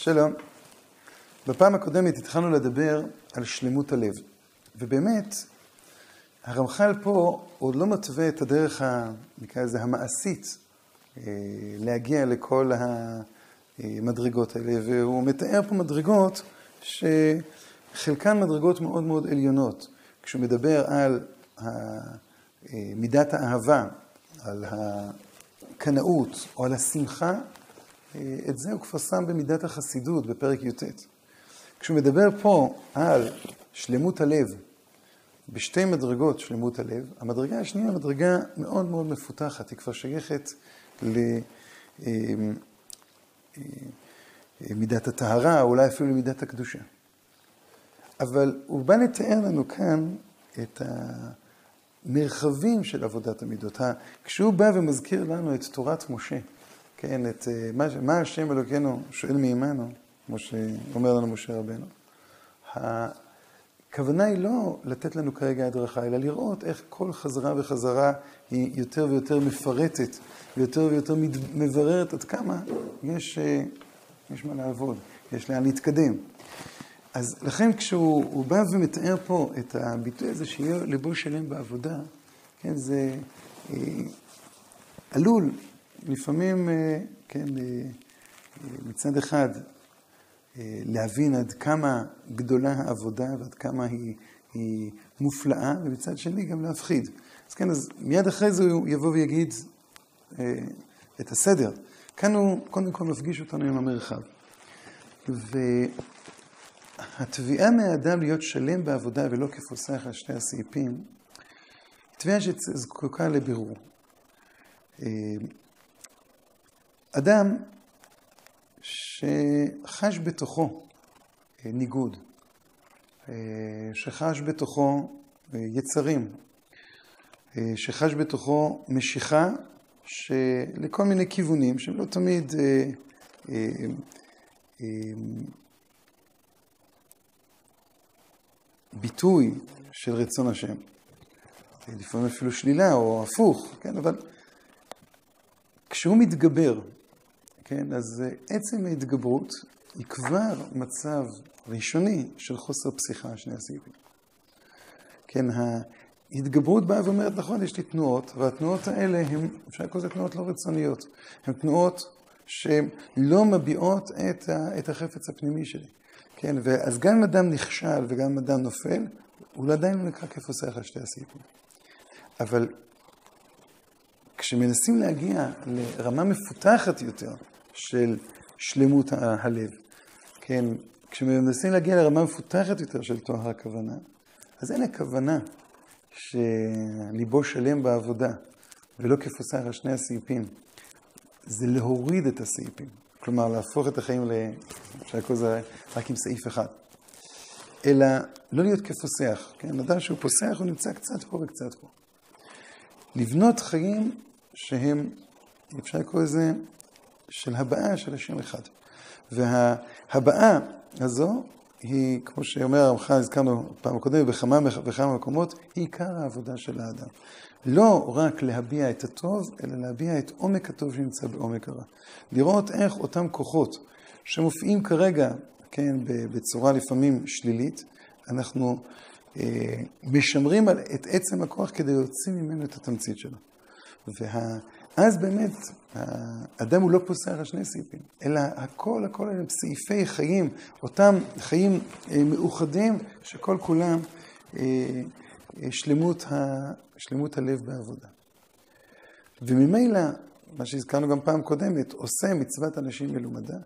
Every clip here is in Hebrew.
שלום. בפעם הקודמת התחלנו לדבר על שלמות הלב, ובאמת, הרמח"ל פה עוד לא מתווה את הדרך, ה, נקרא לזה, המעשית, אה, להגיע לכל המדרגות האלה, והוא מתאר פה מדרגות שחלקן מדרגות מאוד מאוד עליונות. כשהוא מדבר על מידת האהבה, על הקנאות או על השמחה, את זה הוא כבר שם במידת החסידות בפרק י"ט. כשהוא מדבר פה על שלמות הלב, בשתי מדרגות שלמות הלב, המדרגה השנייה מדרגה מאוד מאוד מפותחת, היא כבר שייכת למידת אה, הטהרה, אולי אפילו למידת הקדושה. אבל הוא בא לתאר לנו כאן את המרחבים של עבודת המידות. כשהוא בא ומזכיר לנו את תורת משה, כן, את אה, מה, מה השם אלוקינו שואל מעמנו, כמו שאומר לנו משה רבנו. הכוונה היא לא לתת לנו כרגע הדרכה, אלא לראות איך כל חזרה וחזרה היא יותר ויותר מפרטת, ויותר ויותר מבררת עד כמה יש, אה, יש מה לעבוד, יש לאן להתקדם. אז לכן כשהוא בא ומתאר פה את הביטוי הזה שיהיה ליבו שלם בעבודה, כן, זה אה, עלול לפעמים, אה, כן, אה, מצד אחד, אה, להבין עד כמה גדולה העבודה ועד כמה היא, היא מופלאה, ומצד שני גם להפחיד. אז כן, אז מיד אחרי זה הוא יבוא ויגיד את הסדר. כאן הוא קודם כל מפגיש אותנו עם המרחב. והתביעה מהאדם להיות שלם בעבודה ולא כפוסח על שתי הסעיפים, תביעה שזקוקה לבירור. אדם שחש בתוכו אה, ניגוד, אה, שחש בתוכו אה, יצרים, שחש בתוכו משיכה לכל מיני כיוונים שהם לא תמיד ביטוי של רצון השם. לפעמים אפילו שלילה או הפוך, כן, אבל כשהוא מתגבר כן, אז אה, עצם ההתגברות היא כבר מצב ראשוני של חוסר פסיכה, שני הסעיפים. כן, ההתגברות באה ואומרת, נכון, יש לי תנועות, והתנועות האלה הן, אפשר לקרוא לזה תנועות לא רצוניות. הן תנועות שהן לא מביעות את, ה, את החפץ הפנימי שלי. כן, ואז גם אם אדם נכשל וגם אם אדם נופל, הוא עדיין לא נקרא כפוסח על שתי הסעיפים. אבל כשמנסים להגיע לרמה מפותחת יותר, של שלמות הלב. כן, כשמנסים להגיע לרמה מפותחת יותר של תואר הכוונה, אז אין הכוונה שליבו שלם בעבודה, ולא כפוסח על שני הסעיפים. זה להוריד את הסעיפים. כלומר, להפוך את החיים ל... לקרוא לזה רק עם סעיף אחד. אלא לא להיות כפוסח. כן, אדם שהוא פוסח, הוא נמצא קצת פה וקצת פה. לבנות חיים שהם, אפשר לקרוא לזה, של הבעה של השם אחד. וההבעה הזו היא, כמו שאומר הרמח"ל, הזכרנו פעם הקודמת, בכמה וכמה מקומות, היא עיקר העבודה של האדם. לא רק להביע את הטוב, אלא להביע את עומק הטוב שנמצא בעומק הרע. לראות איך אותם כוחות שמופיעים כרגע, כן, בצורה לפעמים שלילית, אנחנו אה, משמרים את עצם הכוח כדי להוציא ממנו את התמצית שלו. וה... אז באמת, האדם הוא לא פוסח על שני סעיפים, אלא הכל, הכל הם סעיפי חיים, אותם חיים אה, מאוחדים, שכל כולם אה, אה, שלמות, ה, שלמות הלב בעבודה. וממילא, מה שהזכרנו גם פעם קודמת, עושה מצוות אנשים מלומדה,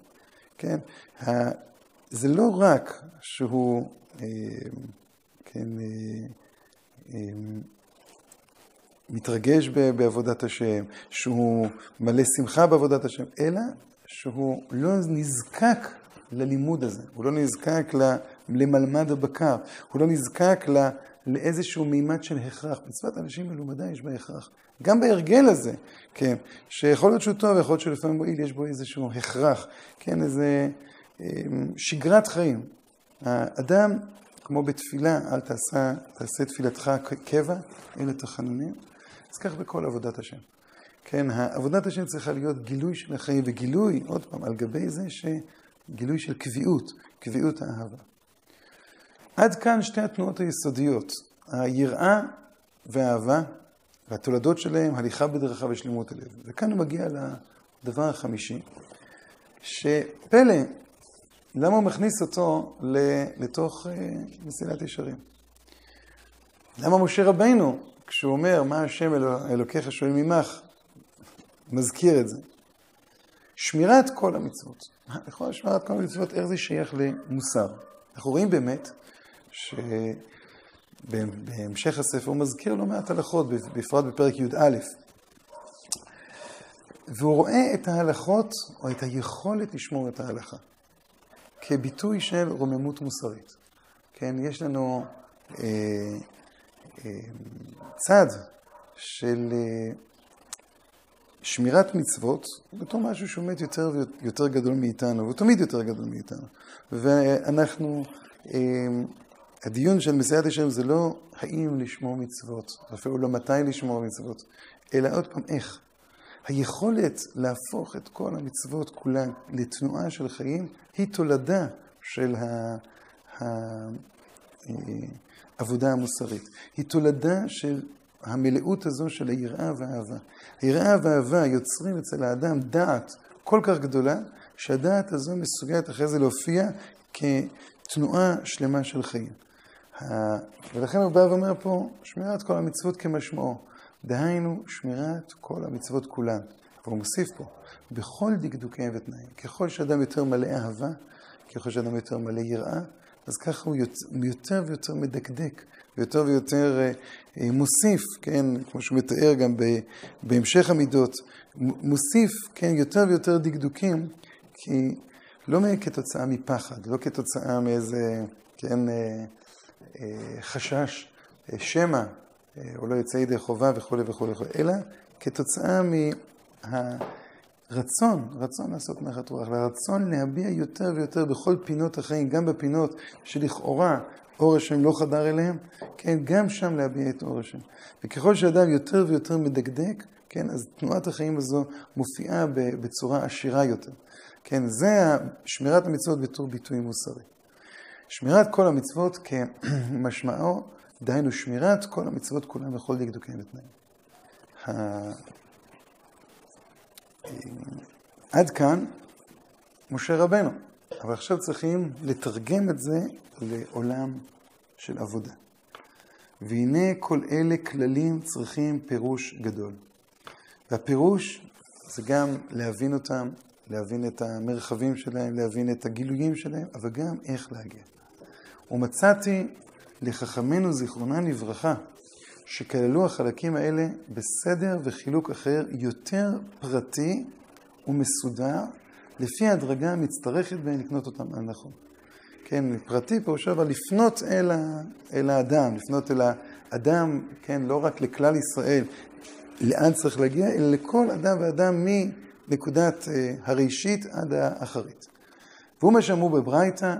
כן? זה לא רק שהוא, כן, מתרגש בעבודת השם, שהוא מלא שמחה בעבודת השם, אלא שהוא לא נזקק ללימוד הזה, הוא לא נזקק למלמד הבקר, הוא לא נזקק לאיזשהו מימד של הכרח. מצוות אנשים מלומדה יש בה הכרח. גם בהרגל הזה, כן, שיכול להיות שהוא טוב, יכול להיות שלפעמים מועיל, יש בו איזשהו הכרח, כן, איזה אמ, שגרת חיים. האדם, כמו בתפילה, אל תעשה, תעשה תפילתך קבע, אלה תחנונים. אז כך בכל עבודת השם. כן, עבודת השם צריכה להיות גילוי של החיים, וגילוי, עוד פעם, על גבי זה גילוי של קביעות, קביעות האהבה. עד כאן שתי התנועות היסודיות, היראה והאהבה, והתולדות שלהם, הליכה בדרכה ושלמות הלב. וכאן הוא מגיע לדבר החמישי, שפלא, למה הוא מכניס אותו לתוך אה, מסילת ישרים? למה משה רבינו, כשהוא אומר, מה השם אלוקיך שואל ממך, מזכיר את זה? שמירת כל המצוות. לכל שמירת כל המצוות, איך זה שייך למוסר? אנחנו רואים באמת שבהמשך הספר הוא מזכיר לא מעט הלכות, בפרט בפרק י"א. והוא רואה את ההלכות, או את היכולת לשמור את ההלכה, כביטוי של רוממות מוסרית. כן, יש לנו אה, צד של אה, שמירת מצוות בתור משהו שהוא באמת יותר ויותר גדול מאיתנו, והוא תמיד יותר גדול מאיתנו. ואנחנו, אמ, הדיון של מסיעת השם זה לא האם לשמור מצוות, אפילו לא מתי לשמור מצוות, אלא עוד פעם איך. היכולת להפוך את כל המצוות כולן לתנועה של חיים היא תולדה של העבודה המוסרית. היא תולדה של המלאות הזו של היראה והאהבה. היראה והאהבה יוצרים אצל האדם דעת כל כך גדולה, שהדעת הזו מסוגלת אחרי זה להופיע כתנועה שלמה של חיים. ולכן הוא בא ואומר פה, שמירת כל המצוות כמשמעו. דהיינו, שמירת כל המצוות כולן. והוא מוסיף פה, בכל דקדוקיהם ותנאים. ככל שאדם יותר מלא אהבה, ככל שאדם יותר מלא יראה, אז ככה הוא יותר ויותר מדקדק ויותר ויותר אה, אה, מוסיף, כן, כמו שהוא מתאר גם בהמשך המידות, מוסיף, כן, יותר ויותר דקדוקים, כי לא כתוצאה מפחד, לא כתוצאה מאיזה, כן, אה, חשש, שמא, או לא יוצא ידי חובה וכולי וכולי, אלא כתוצאה מהרצון, רצון לעשות נחת רוח, והרצון להביע יותר ויותר בכל פינות החיים, גם בפינות שלכאורה אור השם לא חדר אליהם, כן, גם שם להביע את אור השם. וככל שאדם יותר ויותר מדקדק, כן, אז תנועת החיים הזו מופיעה בצורה עשירה יותר. כן, זה שמירת המצוות בתור ביטוי מוסרי. שמירת כל המצוות כמשמעו, דהיינו שמירת כל המצוות כולם בכל דקדוקים ותנאים. עד כאן משה רבנו, אבל עכשיו צריכים לתרגם את זה לעולם של עבודה. והנה כל אלה כללים צריכים פירוש גדול. והפירוש זה גם להבין אותם, להבין את המרחבים שלהם, להבין את הגילויים שלהם, אבל גם איך להגיע. ומצאתי לחכמינו זיכרונם לברכה, שכללו החלקים האלה בסדר וחילוק אחר יותר פרטי ומסודר, לפי ההדרגה המצטרכת בהן לקנות אותם על נכון. כן, פרטי פירושו אבל לפנות אל, ה, אל האדם, לפנות אל האדם, כן, לא רק לכלל ישראל, לאן צריך להגיע, אלא לכל אדם ואדם מנקודת אה, הראשית עד האחרית. והוא מה שאמרו בברייתא,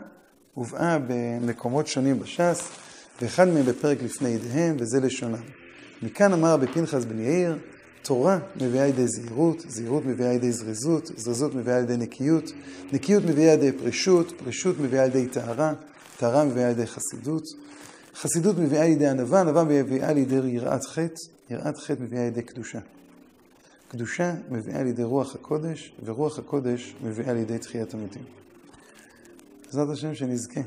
הובאה במקומות שונים בש"ס, ואחד מהם בפרק לפני ידיהם, וזה לשונם. מכאן אמר בפנחס בן יאיר, תורה מביאה לידי זהירות, זהירות מביאה לידי זריזות, זריזות מביאה לידי נקיות, נקיות מביאה לידי פרישות, פרישות מביאה לידי טהרה, טהרה מביאה לידי חסידות, חסידות מביאה לידי ענווה, ענווה מביאה לידי יראת חטא, יראת חטא מביאה לידי קדושה. קדושה מביאה לידי רוח הקודש, ורוח הקודש מביאה לידי תחיית המתים. בעזרת השם שנזכה